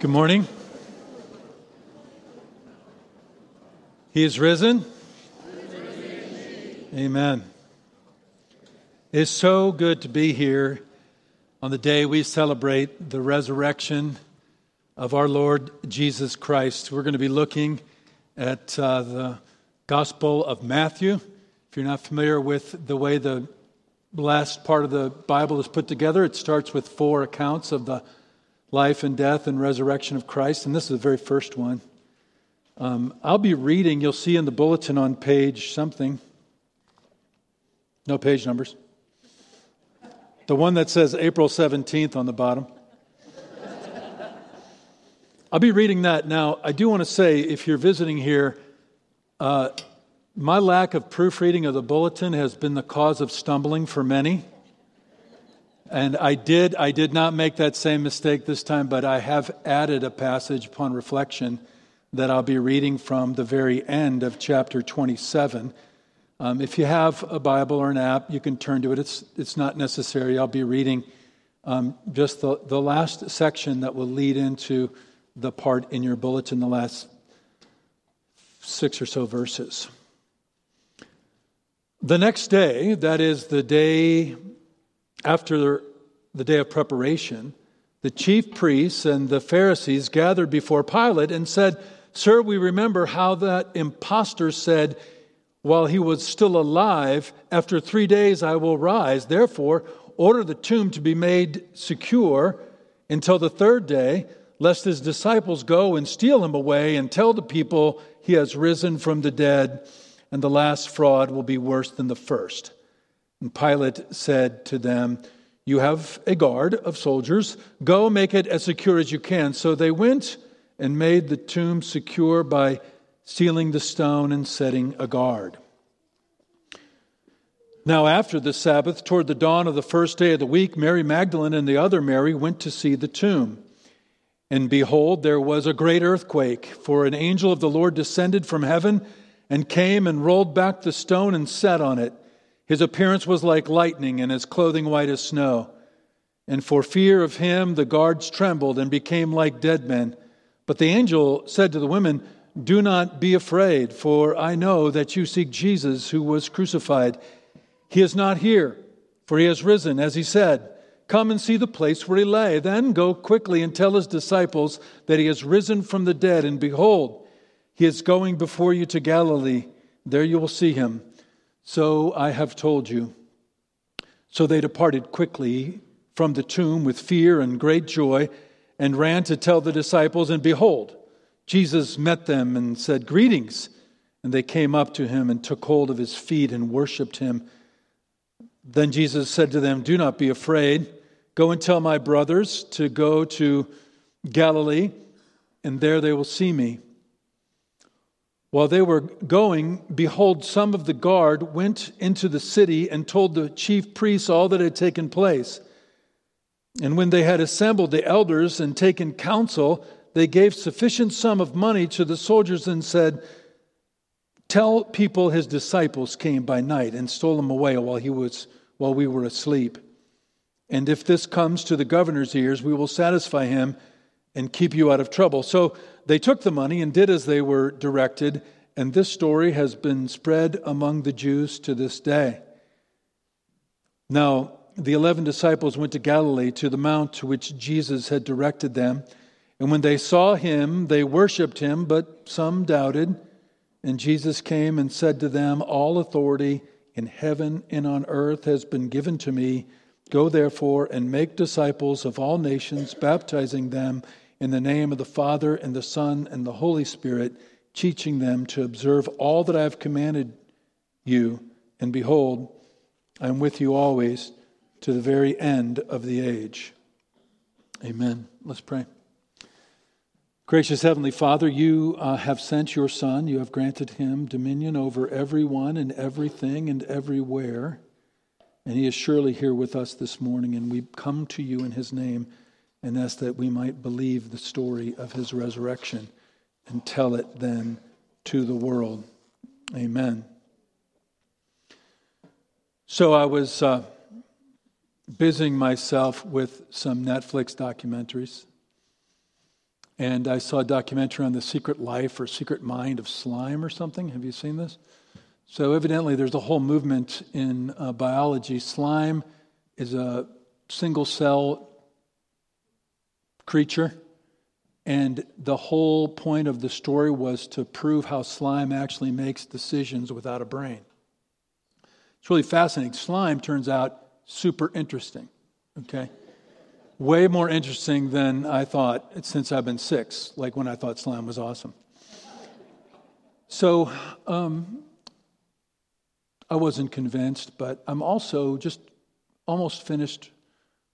Good morning. He is risen. Amen. It's so good to be here on the day we celebrate the resurrection of our Lord Jesus Christ. We're going to be looking at uh, the Gospel of Matthew. If you're not familiar with the way the last part of the Bible is put together, it starts with four accounts of the life and death and resurrection of Christ, and this is the very first one. Um, I'll be reading, you'll see in the bulletin on page something. No page numbers. The one that says April 17th on the bottom. I'll be reading that now. I do want to say, if you're visiting here, uh, my lack of proofreading of the bulletin has been the cause of stumbling for many. And I did, I did not make that same mistake this time, but I have added a passage upon reflection that I'll be reading from the very end of chapter 27. Um, if you have a Bible or an app, you can turn to it. It's, it's not necessary. I'll be reading um, just the, the last section that will lead into the part in your bulletin, the last six or so verses. The next day, that is the day after the day of preparation, the chief priests and the Pharisees gathered before Pilate and said, Sir, we remember how that impostor said, while he was still alive, After three days I will rise. Therefore, order the tomb to be made secure until the third day, lest his disciples go and steal him away and tell the people he has risen from the dead, and the last fraud will be worse than the first. And Pilate said to them, You have a guard of soldiers. Go make it as secure as you can. So they went and made the tomb secure by sealing the stone and setting a guard. Now, after the Sabbath, toward the dawn of the first day of the week, Mary Magdalene and the other Mary went to see the tomb. And behold, there was a great earthquake, for an angel of the Lord descended from heaven and came and rolled back the stone and sat on it. His appearance was like lightning, and his clothing white as snow. And for fear of him, the guards trembled and became like dead men. But the angel said to the women, Do not be afraid, for I know that you seek Jesus who was crucified. He is not here, for he has risen, as he said. Come and see the place where he lay. Then go quickly and tell his disciples that he has risen from the dead, and behold, he is going before you to Galilee. There you will see him. So I have told you. So they departed quickly from the tomb with fear and great joy and ran to tell the disciples. And behold, Jesus met them and said, Greetings. And they came up to him and took hold of his feet and worshiped him. Then Jesus said to them, Do not be afraid. Go and tell my brothers to go to Galilee, and there they will see me. While they were going, behold, some of the guard went into the city and told the chief priests all that had taken place. And when they had assembled the elders and taken counsel, they gave sufficient sum of money to the soldiers and said, Tell people his disciples came by night and stole him away while he was while we were asleep. And if this comes to the governor's ears, we will satisfy him and keep you out of trouble. So they took the money and did as they were directed, and this story has been spread among the Jews to this day. Now, the eleven disciples went to Galilee to the mount to which Jesus had directed them. And when they saw him, they worshiped him, but some doubted. And Jesus came and said to them, All authority in heaven and on earth has been given to me. Go therefore and make disciples of all nations, baptizing them in the name of the Father and the Son and the Holy Spirit, teaching them to observe all that I have commanded you. And behold, I am with you always to the very end of the age. Amen. Let's pray. Gracious Heavenly Father, you uh, have sent your Son. You have granted him dominion over everyone and everything and everywhere. And he is surely here with us this morning, and we come to you in his name and ask that we might believe the story of his resurrection and tell it then to the world. Amen. So I was uh, busying myself with some Netflix documentaries. And I saw a documentary on the secret life or secret mind of slime or something. Have you seen this? So, evidently, there's a whole movement in uh, biology. Slime is a single cell creature. And the whole point of the story was to prove how slime actually makes decisions without a brain. It's really fascinating. Slime turns out super interesting, okay? way more interesting than I thought since I've been six, like when I thought slime was awesome. So um, I wasn't convinced, but I'm also just almost finished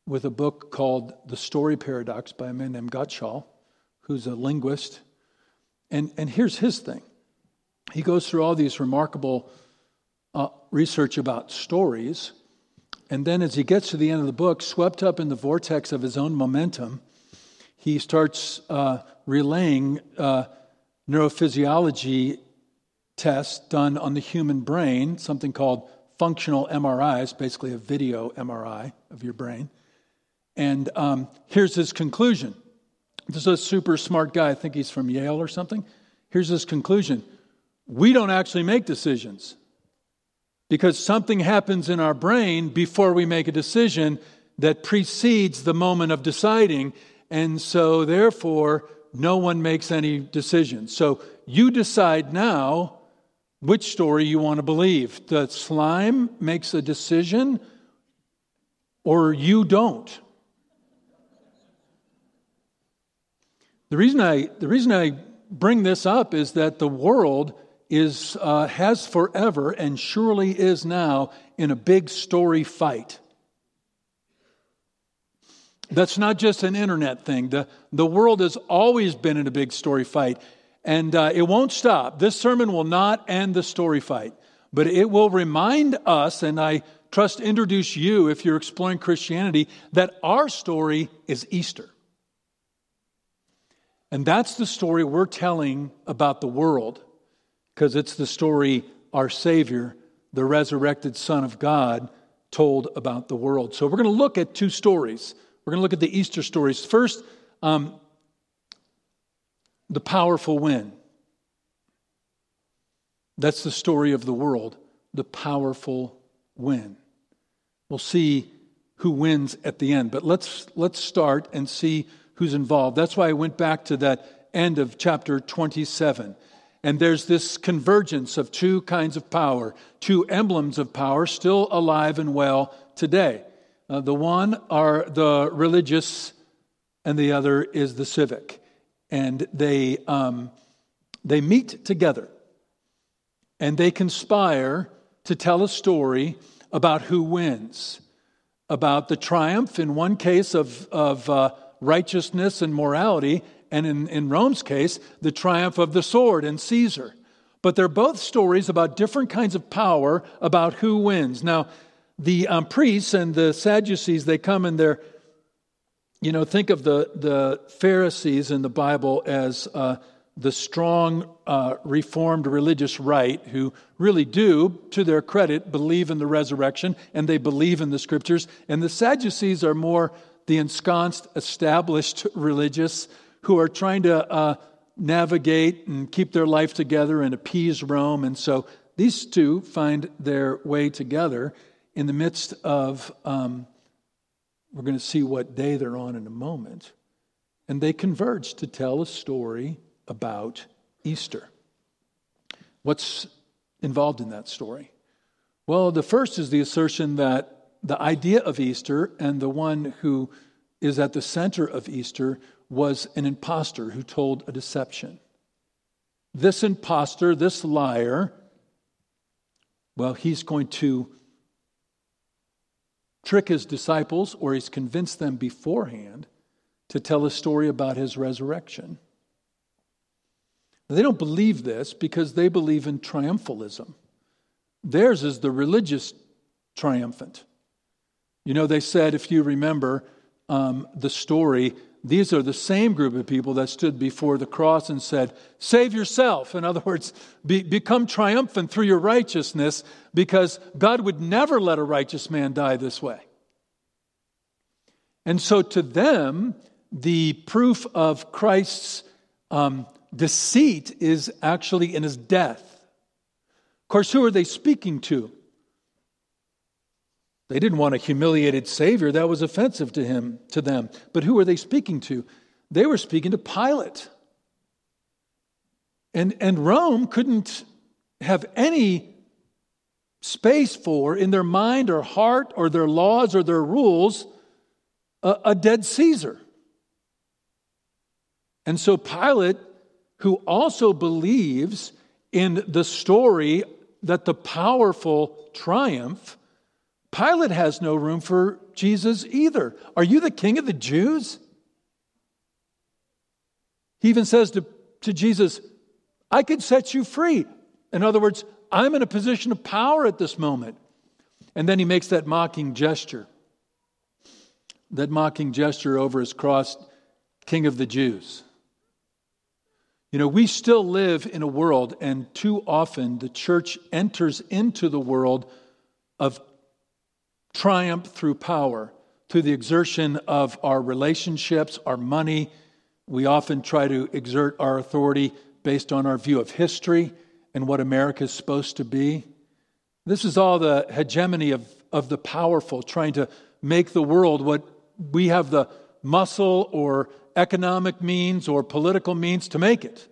with a book called The Story Paradox by a man named Gottschall, who's a linguist. And, and here's his thing he goes through all these remarkable uh, research about stories and then, as he gets to the end of the book, swept up in the vortex of his own momentum, he starts uh, relaying uh, neurophysiology tests done on the human brain, something called functional MRIs, basically a video MRI of your brain. And um, here's his conclusion. This is a super smart guy. I think he's from Yale or something. Here's his conclusion We don't actually make decisions because something happens in our brain before we make a decision that precedes the moment of deciding. And so, therefore, no one makes any decisions. So, you decide now which story you want to believe. The slime makes a decision, or you don't. The reason I, the reason I bring this up is that the world is, uh, has forever and surely is now in a big story fight. That's not just an internet thing. The, the world has always been in a big story fight, and uh, it won't stop. This sermon will not end the story fight, but it will remind us, and I trust introduce you, if you're exploring Christianity, that our story is Easter. And that's the story we're telling about the world because it's the story our Savior, the resurrected Son of God, told about the world. So we're going to look at two stories. We're going to look at the Easter stories. First, um, the powerful win. That's the story of the world, the powerful win. We'll see who wins at the end, but let's, let's start and see who's involved. That's why I went back to that end of chapter 27. And there's this convergence of two kinds of power, two emblems of power still alive and well today. Uh, the one are the religious, and the other is the civic. And they, um, they meet together and they conspire to tell a story about who wins, about the triumph, in one case, of, of uh, righteousness and morality, and in, in Rome's case, the triumph of the sword and Caesar. But they're both stories about different kinds of power, about who wins. Now, the um, priests and the Sadducees, they come and they're, you know, think of the, the Pharisees in the Bible as uh, the strong, uh, reformed religious right who really do, to their credit, believe in the resurrection and they believe in the scriptures. And the Sadducees are more the ensconced, established religious who are trying to uh, navigate and keep their life together and appease Rome. And so these two find their way together in the midst of, um, we're going to see what day they're on in a moment. And they converge to tell a story about Easter. What's involved in that story? Well, the first is the assertion that the idea of Easter and the one who is at the center of Easter was an impostor who told a deception. This impostor, this liar, well, he's going to trick his disciples, or he's convinced them beforehand to tell a story about his resurrection. They don't believe this because they believe in triumphalism. Theirs is the religious triumphant. You know, they said, if you remember um, the story, these are the same group of people that stood before the cross and said, Save yourself. In other words, be, become triumphant through your righteousness because God would never let a righteous man die this way. And so to them, the proof of Christ's um, deceit is actually in his death. Of course, who are they speaking to? They didn't want a humiliated Savior. That was offensive to him, to them. But who are they speaking to? They were speaking to Pilate. And, and Rome couldn't have any space for, in their mind or heart or their laws or their rules, a, a dead Caesar. And so Pilate, who also believes in the story that the powerful triumph, Pilate has no room for Jesus either. Are you the king of the Jews? He even says to, to Jesus, I could set you free. In other words, I'm in a position of power at this moment. And then he makes that mocking gesture. That mocking gesture over his cross, King of the Jews. You know, we still live in a world, and too often the church enters into the world of triumph through power, through the exertion of our relationships, our money. We often try to exert our authority based on our view of history and what America is supposed to be. This is all the hegemony of, of the powerful, trying to make the world what we have the muscle or economic means or political means to make it.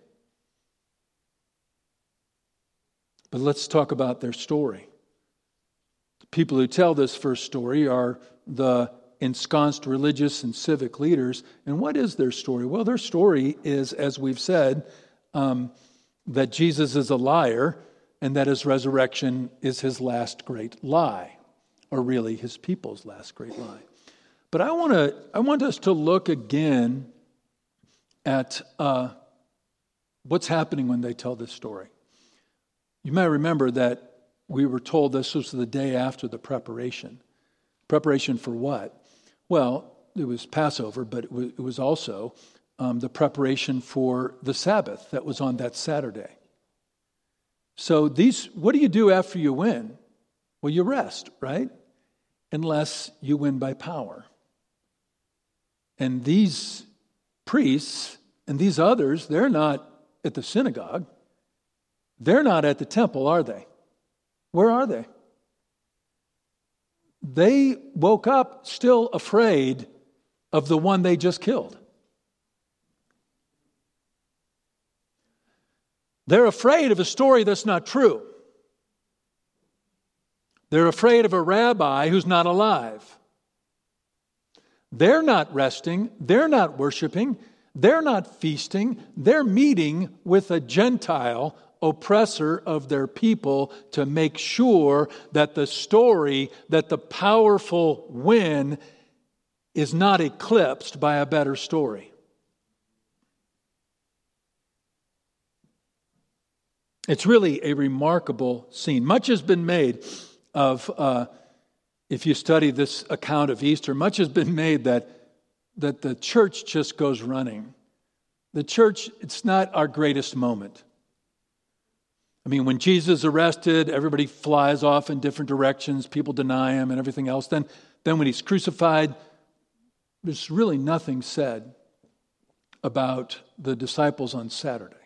But let's talk about their story. People who tell this first story are the ensconced religious and civic leaders. And what is their story? Well, their story is, as we've said, um, that Jesus is a liar and that his resurrection is his last great lie, or really his people's last great lie. But I, wanna, I want us to look again at uh, what's happening when they tell this story. You might remember that we were told this was the day after the preparation. Preparation for what? Well, it was Passover, but it was also um, the preparation for the Sabbath that was on that Saturday. So, these, what do you do after you win? Well, you rest, right? Unless you win by power. And these priests and these others, they're not at the synagogue. They're not at the temple, are they? Where are they? They woke up still afraid of the one they just killed. They're afraid of a story that's not true. They're afraid of a rabbi who's not alive. They're not resting. They're not worshiping. They're not feasting. They're meeting with a Gentile oppressor of their people to make sure that the story, that the powerful win, is not eclipsed by a better story. It's really a remarkable scene. Much has been made of, uh, if you study this account of Easter, much has been made that, that the church just goes running. The church, it's not our greatest moment. I mean, when Jesus is arrested, everybody flies off in different directions, people deny him and everything else. Then, then when he's crucified, there's really nothing said about the disciples on Saturday.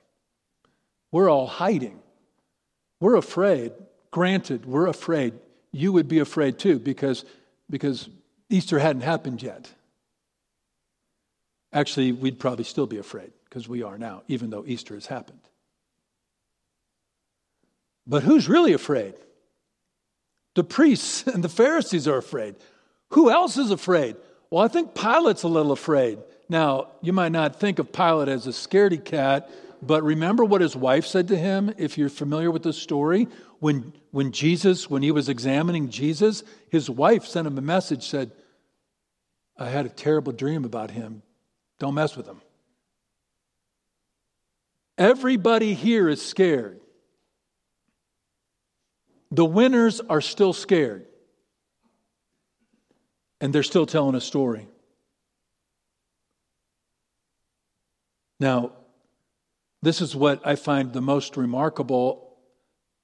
We're all hiding. We're afraid. Granted, we're afraid. You would be afraid too because, because Easter hadn't happened yet. Actually, we'd probably still be afraid because we are now, even though Easter has happened. But who's really afraid? The priests and the Pharisees are afraid. Who else is afraid? Well, I think Pilate's a little afraid. Now, you might not think of Pilate as a scaredy cat but remember what his wife said to him, if you're familiar with the story? When, when Jesus, when he was examining Jesus, his wife sent him a message, said, I had a terrible dream about him. Don't mess with him. Everybody here is scared. The winners are still scared. And they're still telling a story. Now, this is what I find the most remarkable,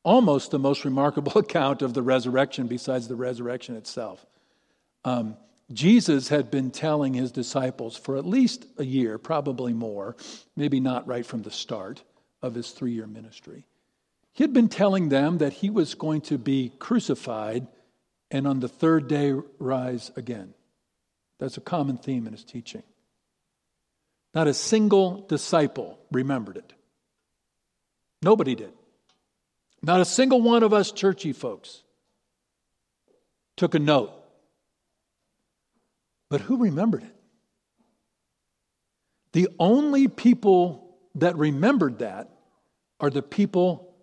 almost the most remarkable account of the resurrection, besides the resurrection itself. Um, Jesus had been telling his disciples for at least a year, probably more, maybe not right from the start of his three year ministry. He had been telling them that he was going to be crucified and on the third day rise again. That's a common theme in his teaching. Not a single disciple remembered it. Nobody did. Not a single one of us churchy folks took a note. But who remembered it? The only people that remembered that are the people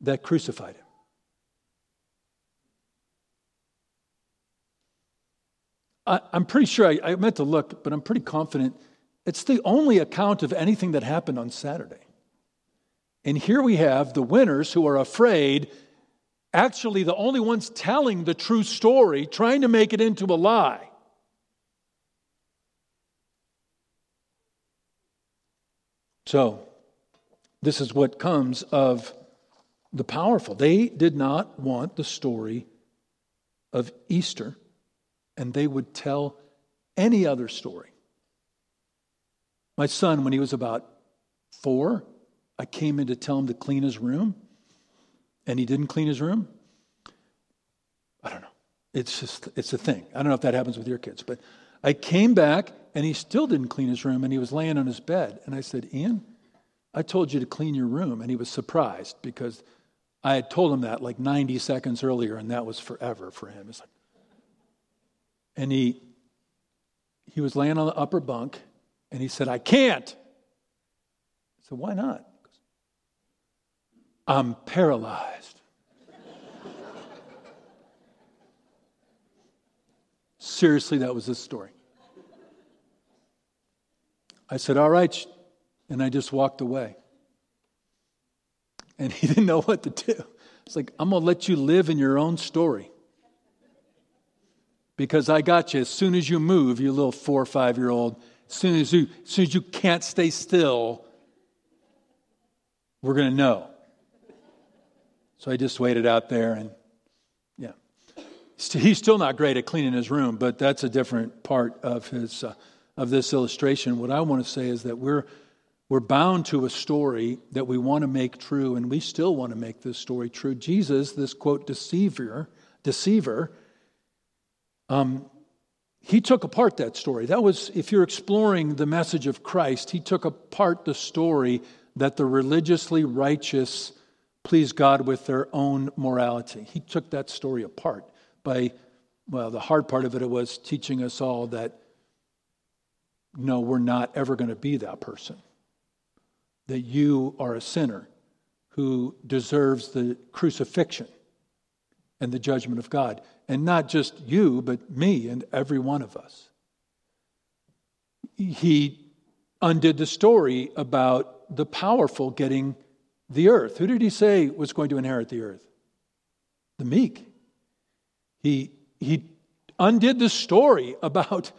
that crucified him. I, am pretty sure, I, I meant to look, but I'm pretty confident it's the only account of anything that happened on Saturday. And here we have the winners who are afraid, actually, the only ones telling the true story, trying to make it into a lie. So, this is what comes of the powerful. They did not want the story of Easter, and they would tell any other story. My son, when he was about four, I came in to tell him to clean his room, and he didn't clean his room. I don't know. It's just, it's a thing. I don't know if that happens with your kids, but I came back and he still didn't clean his room and he was laying on his bed. And I said, Ian, I told you to clean your room. And he was surprised because I had told him that like 90 seconds earlier and that was forever for him. Like, and he, he was laying on the upper bunk and he said, I can't. I said, Why not? I'm paralyzed. Seriously, that was his story. I said, All right. And I just walked away. And he didn't know what to do. It's like, I'm going to let you live in your own story. Because I got you. As soon as you move, you little four or five year old, as soon as you, as soon as you can't stay still, we're going to know. So I just waited out there and yeah. He's still not great at cleaning his room, but that's a different part of his uh, of this illustration. What I want to say is that we're we're bound to a story that we want to make true, and we still want to make this story true. Jesus, this quote deceiver, deceiver, um, he took apart that story. That was, if you're exploring the message of Christ, he took apart the story that the religiously righteous please God with their own morality. He took that story apart by, well, the hard part of it was teaching us all that no, we're not ever going to be that person. That you are a sinner who deserves the crucifixion and the judgment of God. And not just you, but me and every one of us. He undid the story about the powerful getting the earth. Who did he say was going to inherit the earth? The meek. He, he undid the story about,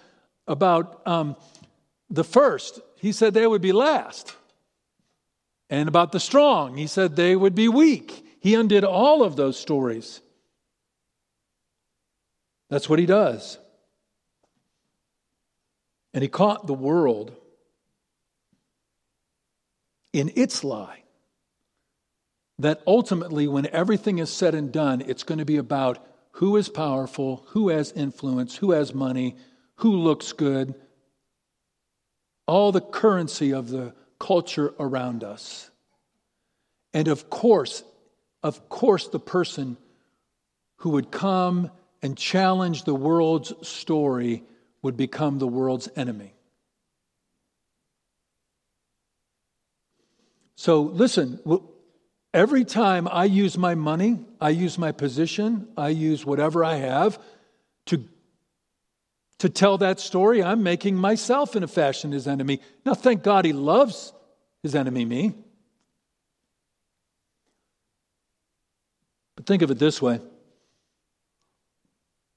about um, the first. He said they would be last. And about the strong, he said they would be weak. He undid all of those stories. That's what he does. And he caught the world in its lie that ultimately, when everything is said and done, it's going to be about who is powerful, who has influence, who has money, who looks good, all the currency of the culture around us. And of course, of course, the person who would come and challenge the world's story would become the world's enemy. So, listen, Every time I use my money, I use my position, I use whatever I have to, to tell that story, I'm making myself in a fashion his enemy. Now, thank God he loves his enemy, me. But think of it this way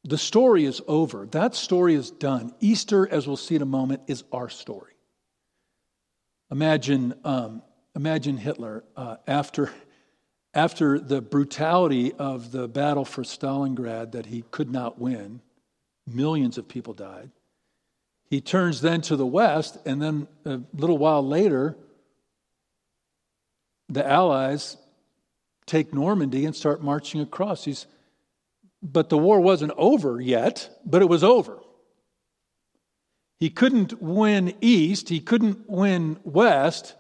the story is over. That story is done. Easter, as we'll see in a moment, is our story. Imagine um, Imagine Hitler uh, after, after the brutality of the battle for Stalingrad that he could not win, Millions of people died. He turns then to the west, and then a little while later, the Allies take Normandy and start marching across. He's, but the war wasn't over yet, but it was over. He couldn't win east, he couldn't win west,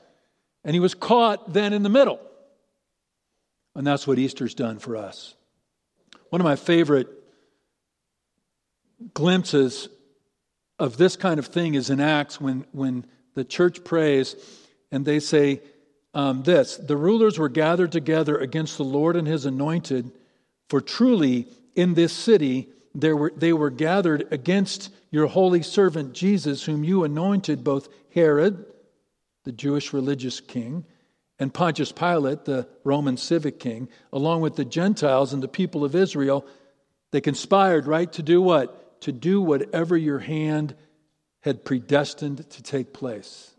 and he was caught then in the middle. And that's what Easter's done for us. One of my favorite glimpses of this kind of thing is in Acts when, when the church prays and they say um, this The rulers were gathered together against the Lord and his anointed, for truly in this city there were, they were gathered against your holy servant Jesus, whom you anointed, both Herod, the Jewish religious king, and Pontius Pilate, the Roman civic king, along with the Gentiles and the people of Israel. They conspired, right, to do what? To do whatever your hand had predestined to take place.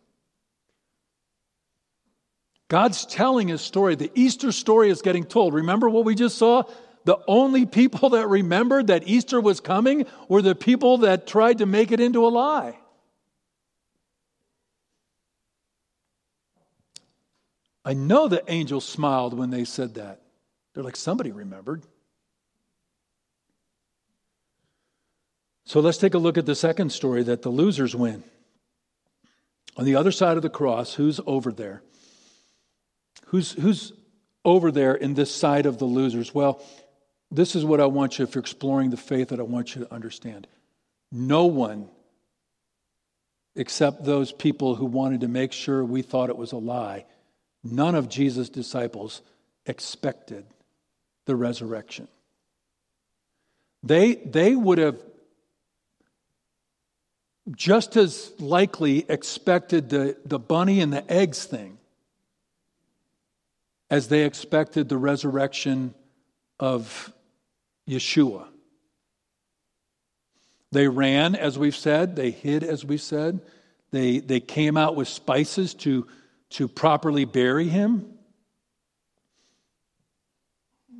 God's telling his story. The Easter story is getting told. Remember what we just saw? The only people that remembered that Easter was coming were the people that tried to make it into a lie. I know the angels smiled when they said that. They're like, somebody remembered. So let's take a look at the second story that the losers win. On the other side of the cross, who's over there? Who's, who's over there in this side of the losers? Well, this is what I want you, if you're exploring the faith, that I want you to understand. No one, except those people who wanted to make sure we thought it was a lie, none of Jesus' disciples expected the resurrection. They, they would have just as likely expected the, the bunny and the eggs thing as they expected the resurrection of Yeshua. They ran, as we've said, they hid, as we said, they, they came out with spices to, to properly bury him.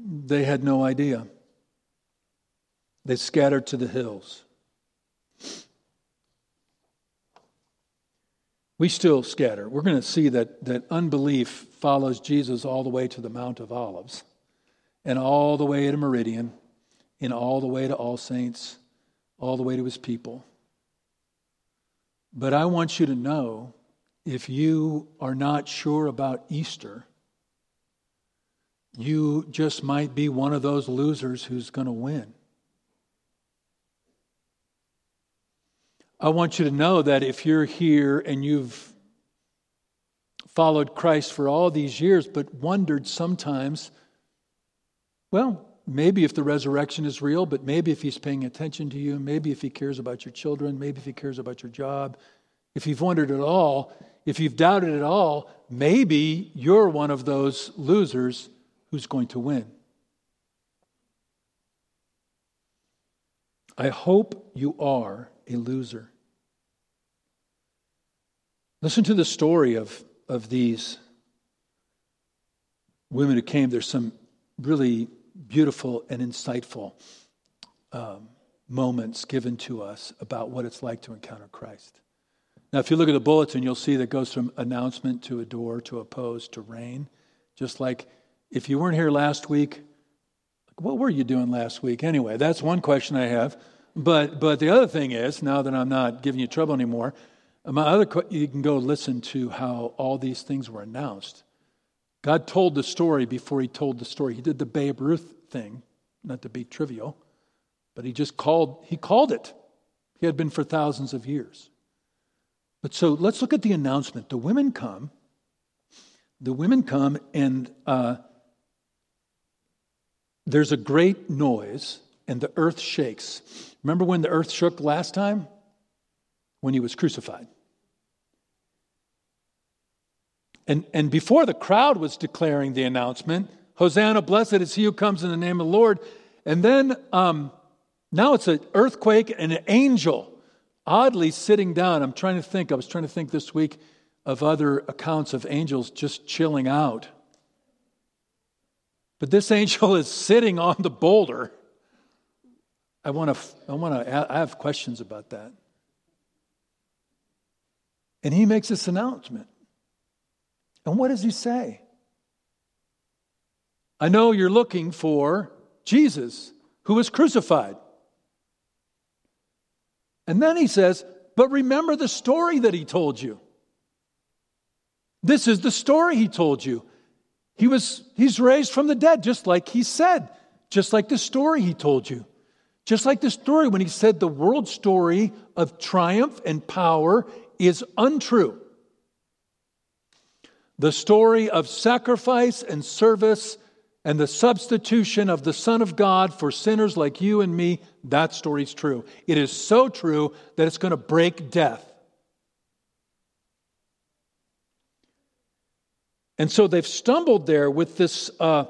They had no idea. They scattered to the hills. We still scatter. We're going to see that, that unbelief follows Jesus all the way to the Mount of Olives, and all the way to Meridian, and all the way to All Saints, all the way to his people. But I want you to know if you are not sure about Easter, you just might be one of those losers who's going to win. I want you to know that if you're here and you've followed Christ for all these years, but wondered sometimes, well, maybe if the resurrection is real, but maybe if he's paying attention to you, maybe if he cares about your children, maybe if he cares about your job, if you've wondered at all, if you've doubted at all, maybe you're one of those losers who's going to win. I hope you are a loser. Listen to the story of, of these women who came. There's some really beautiful and insightful um, moments given to us about what it's like to encounter Christ. Now, if you look at the bulletin, you'll see that goes from announcement to adore to oppose to reign. Just like if you weren't here last week, what were you doing last week? Anyway, that's one question I have. But, but the other thing is, now that I'm not giving you trouble anymore, my other, you can go listen to how all these things were announced. God told the story before he told the story. He did the Babe Ruth thing, not to be trivial, but he just called, he called it. He had been for thousands of years. But so let's look at the announcement. The women come. The women come, and uh, there's a great noise, and the earth shakes. Remember when the earth shook last time? When he was crucified. And, and before the crowd was declaring the announcement, Hosanna, blessed is he who comes in the name of the Lord. And then um, now it's an earthquake and an angel oddly sitting down. I'm trying to think, I was trying to think this week of other accounts of angels just chilling out. But this angel is sitting on the boulder I want to, I want to, I have questions about that. And he makes this announcement. And what does he say? I know you're looking for Jesus, who was crucified. And then he says, But remember the story that he told you. This is the story he told you. He was, he's raised from the dead, just like he said, just like the story he told you. Just like the story when he said the world story of triumph and power is untrue. The story of sacrifice and service and the substitution of the Son of God for sinners like you and me, that story's true. It is so true that it's going to break death. And so they've stumbled there with this uh,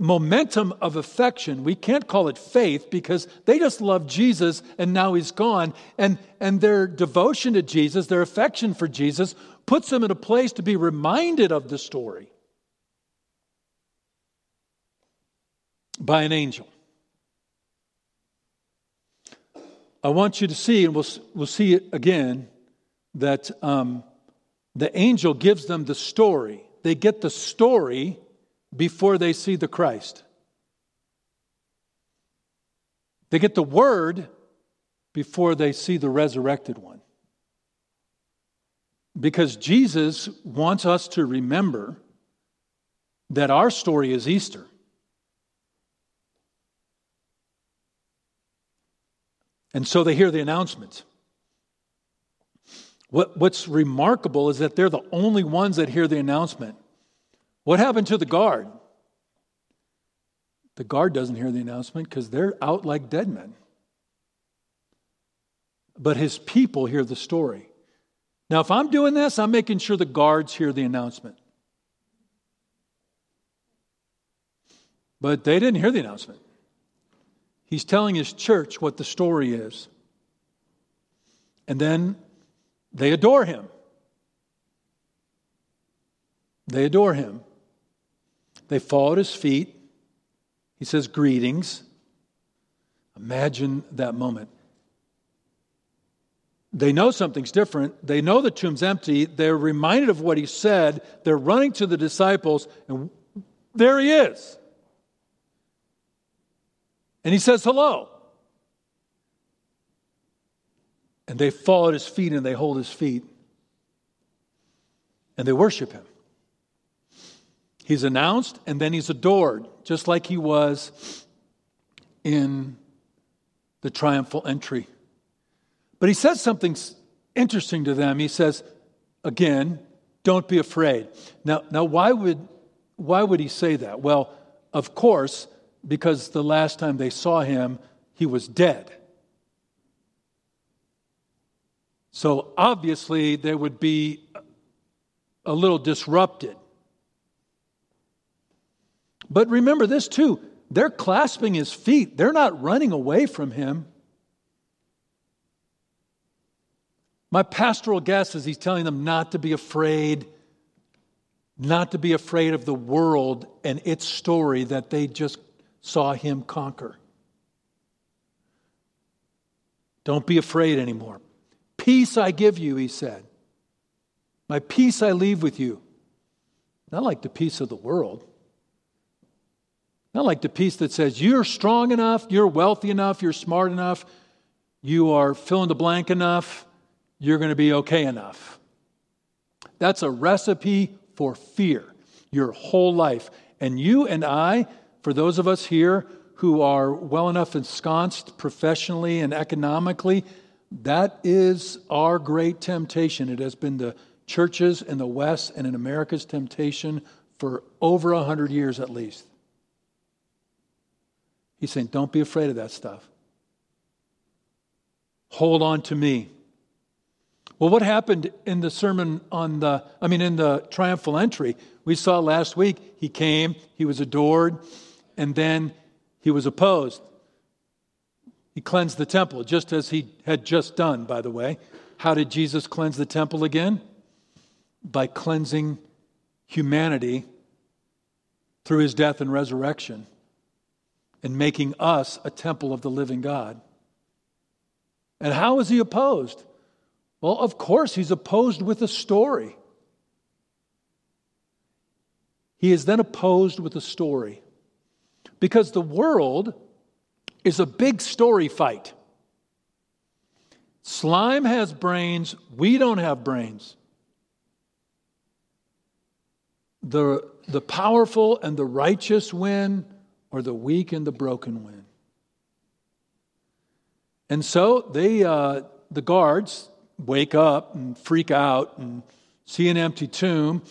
momentum of affection. We can't call it faith because they just love Jesus and now he's gone. And, and their devotion to Jesus, their affection for Jesus, puts them in a place to be reminded of the story by an angel. I want you to see, and we'll, we'll see it again, that um, the angel gives them the story they get the story before they see the Christ. They get the word before they see the resurrected one. Because Jesus wants us to remember that our story is Easter. And so they hear the announcement. What, what's remarkable is that they're the only ones that hear the announcement. What happened to the guard? The guard doesn't hear the announcement because they're out like dead men. But his people hear the story. Now, if I'm doing this, I'm making sure the guards hear the announcement. But they didn't hear the announcement. He's telling his church what the story is. And then they adore him. They adore him. They fall at his feet. He says, Greetings. Imagine that moment. They know something's different. They know the tomb's empty. They're reminded of what he said. They're running to the disciples, and there he is. And he says, Hello. And they fall at his feet and they hold his feet and they worship him. He's announced and then he's adored, just like he was in the triumphal entry. But he says something interesting to them. He says, again, don't be afraid. Now, now why, would, why would he say that? Well, of course, because the last time they saw him, he was dead. So obviously, they would be a little disrupted. But remember this too they're clasping his feet, they're not running away from him. My pastoral guess is he's telling them not to be afraid, not to be afraid of the world and its story that they just saw him conquer. Don't be afraid anymore. Peace I give you, he said. My peace I leave with you. Not like the peace of the world. Not like the peace that says you're strong enough, you're wealthy enough, you're smart enough, you are fill in the blank enough, you're going to be okay enough. That's a recipe for fear your whole life. And you and I, for those of us here who are well enough ensconced professionally and economically, that is our great temptation. It has been the churches in the West and in America's temptation for over a hundred years at least. He's saying, don't be afraid of that stuff. Hold on to me. Well, what happened in the sermon on the, I mean, in the triumphal entry? We saw last week, he came, he was adored, and then he was opposed. He cleansed the temple, just as he had just done, by the way. How did Jesus cleanse the temple again? By cleansing humanity through his death and resurrection. And making us a temple of the living God. And how is he opposed? Well, of course, he's opposed with a story. He is then opposed with a story. Because the world is a big story fight. Slime has brains, we don't have brains. The, the powerful and the righteous win, or the weak and the broken win. And so they, uh, the guards wake up and freak out and see an empty tomb,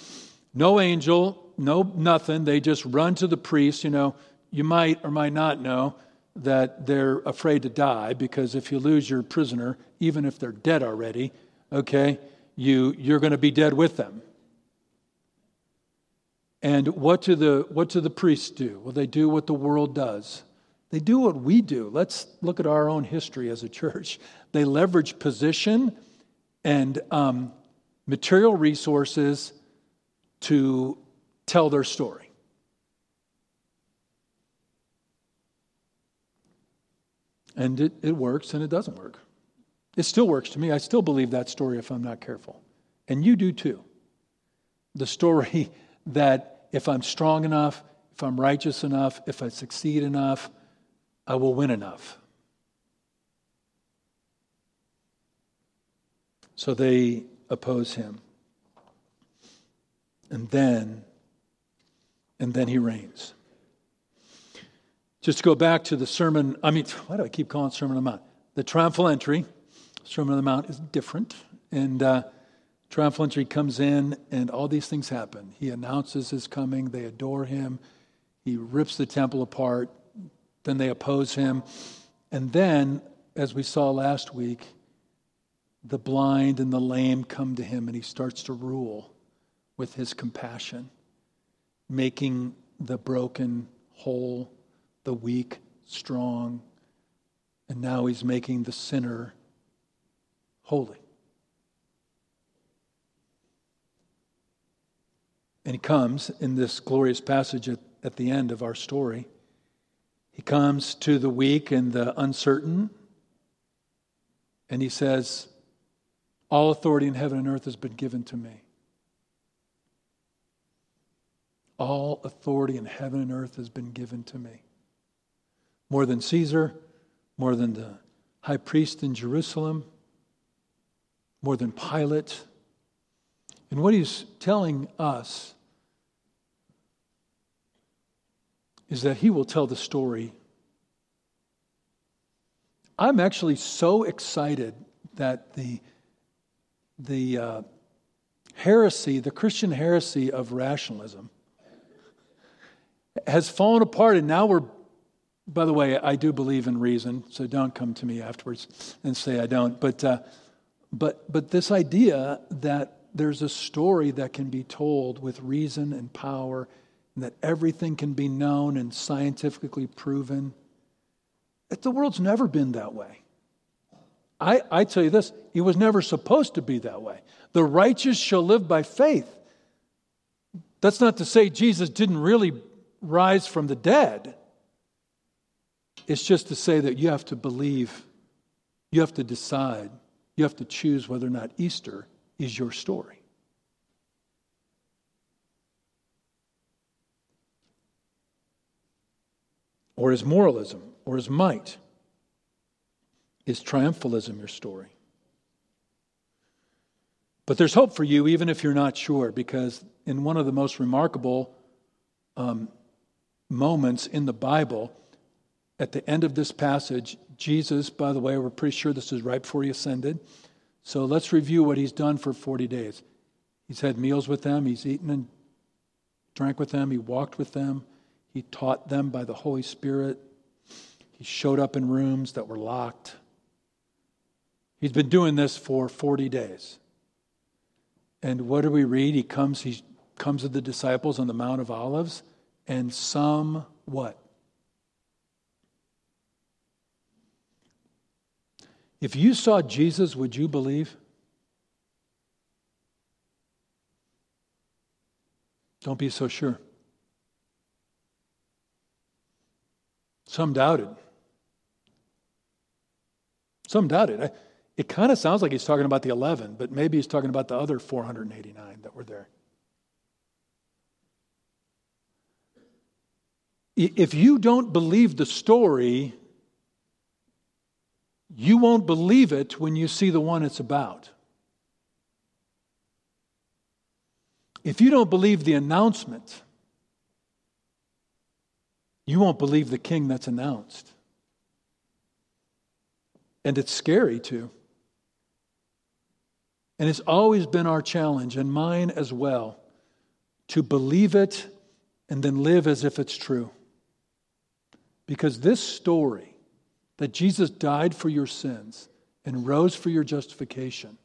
no angel, no nothing. They just run to the priest. You know, you might or might not know that they're afraid to die because if you lose your prisoner, even if they're dead already, okay, you, you're going to be dead with them. And what do the what do the priests do? Well, they do what the world does. They do what we do. Let's look at our own history as a church. They leverage position and um, material resources to tell their story. And it, it works and it doesn't work. It still works to me. I still believe that story if I'm not careful. And you do too. The story that if I'm strong enough, if I'm righteous enough, if I succeed enough, I will win enough. So they oppose him. And then, and then he reigns. Just to go back to the Sermon, I mean, why do I keep calling Sermon on the Mount? The triumphal entry, Sermon on the Mount, is different. And uh, triumphal entry comes in, and all these things happen. He announces his coming, they adore him, he rips the temple apart, then they oppose him. And then, as we saw last week, the blind and the lame come to him and he starts to rule with his compassion, making the broken whole, the weak strong, and now he's making the sinner holy. And he comes in this glorious passage at, at the end of our story. He comes to the weak and the uncertain, and he says, All authority in heaven and earth has been given to me. All authority in heaven and earth has been given to me. More than Caesar, more than the high priest in Jerusalem, more than Pilate. And what he's telling us is that he will tell the story. I'm actually so excited that the, the uh, heresy, the Christian heresy of rationalism, has fallen apart, and now we're, by the way, I do believe in reason, so don't come to me afterwards and say I don't. But, uh, but, but this idea that there's a story that can be told with reason and power and that everything can be known and scientifically proven. The world's never been that way. I, I tell you this, it was never supposed to be that way. The righteous shall live by faith. That's not to say Jesus didn't really rise from the dead. It's just to say that you have to believe, you have to decide, you have to choose whether or not Easter is your story. Or is moralism? Or is might? Is triumphalism your story? But there's hope for you, even if you're not sure, because in one of the most remarkable um, moments in the Bible, at the end of this passage, Jesus, by the way, we're pretty sure this is right before he ascended. So let's review what he's done for 40 days. He's had meals with them, he's eaten and drank with them, he walked with them, he taught them by the Holy Spirit. He showed up in rooms that were locked. He's been doing this for 40 days. And what do we read? He comes, he comes to the disciples on the Mount of Olives, and some what? If you saw Jesus, would you believe? Don't be so sure. Some doubted. Some doubted. It kind of sounds like he's talking about the 11, but maybe he's talking about the other 489 that were there. If you don't believe the story, you won't believe it when you see the one it's about. If you don't believe the announcement, you won't believe the king that's announced. And it's scary too. And it's always been our challenge, and mine as well, to believe it and then live as if it's true. Because this story that Jesus died for your sins and rose for your justification,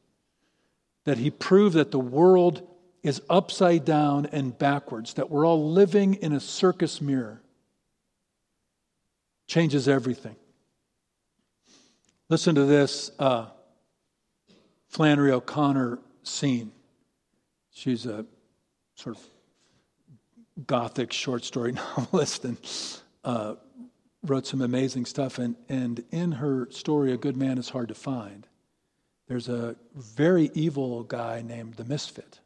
that he proved that the world is upside down and backwards, that we're all living in a circus mirror, changes everything. Listen to this uh, Flannery O'Connor scene. She's a sort of gothic short story novelist and uh, wrote some amazing stuff. And, and in her story, A Good Man is Hard to Find, there's a very evil guy named the Misfit.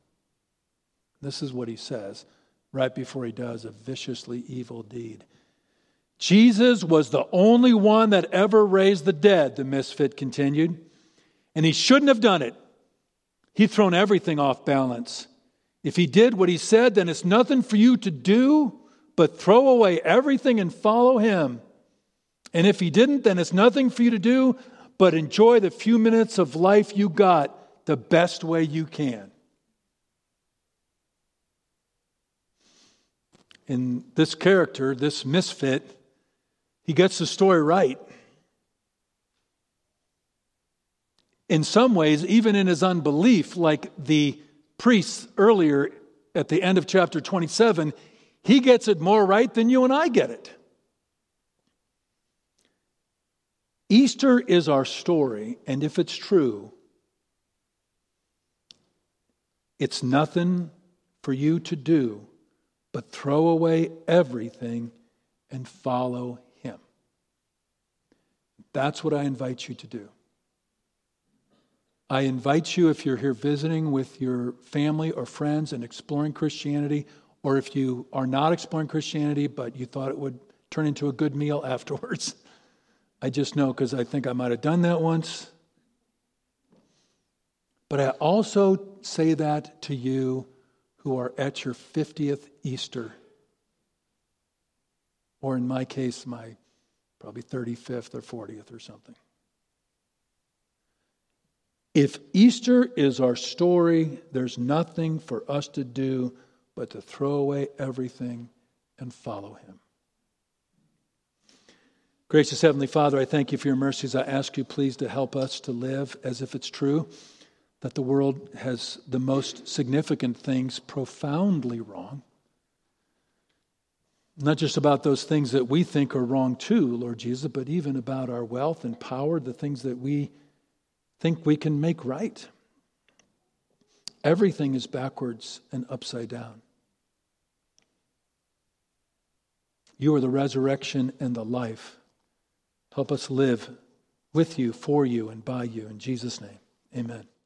This is what he says right before he does a viciously evil deed. Jesus was the only one that ever raised the dead, the misfit continued. And he shouldn't have done it. He'd thrown everything off balance. If he did what he said, then it's nothing for you to do but throw away everything and follow him. And if he didn't, then it's nothing for you to do but enjoy the few minutes of life you got the best way you can. In this character, this misfit, he gets the story right. In some ways, even in his unbelief, like the priests earlier at the end of chapter 27, he gets it more right than you and I get it. Easter is our story, and if it's true, it's nothing for you to do but throw away everything and follow that's what I invite you to do. I invite you, if you're here visiting with your family or friends and exploring Christianity, or if you are not exploring Christianity but you thought it would turn into a good meal afterwards. I just know because I think I might have done that once. But I also say that to you who are at your 50th Easter, or in my case, my probably 35th or 40th or something. If Easter is our story, there's nothing for us to do but to throw away everything and follow Him. Gracious Heavenly Father, I thank you for your mercies. I ask you, please, to help us to live as if it's true that the world has the most significant things profoundly wrong not just about those things that we think are wrong too, Lord Jesus, but even about our wealth and power, the things that we think we can make right. Everything is backwards and upside down. You are the resurrection and the life. Help us live with you, for you, and by you. In Jesus' name, amen.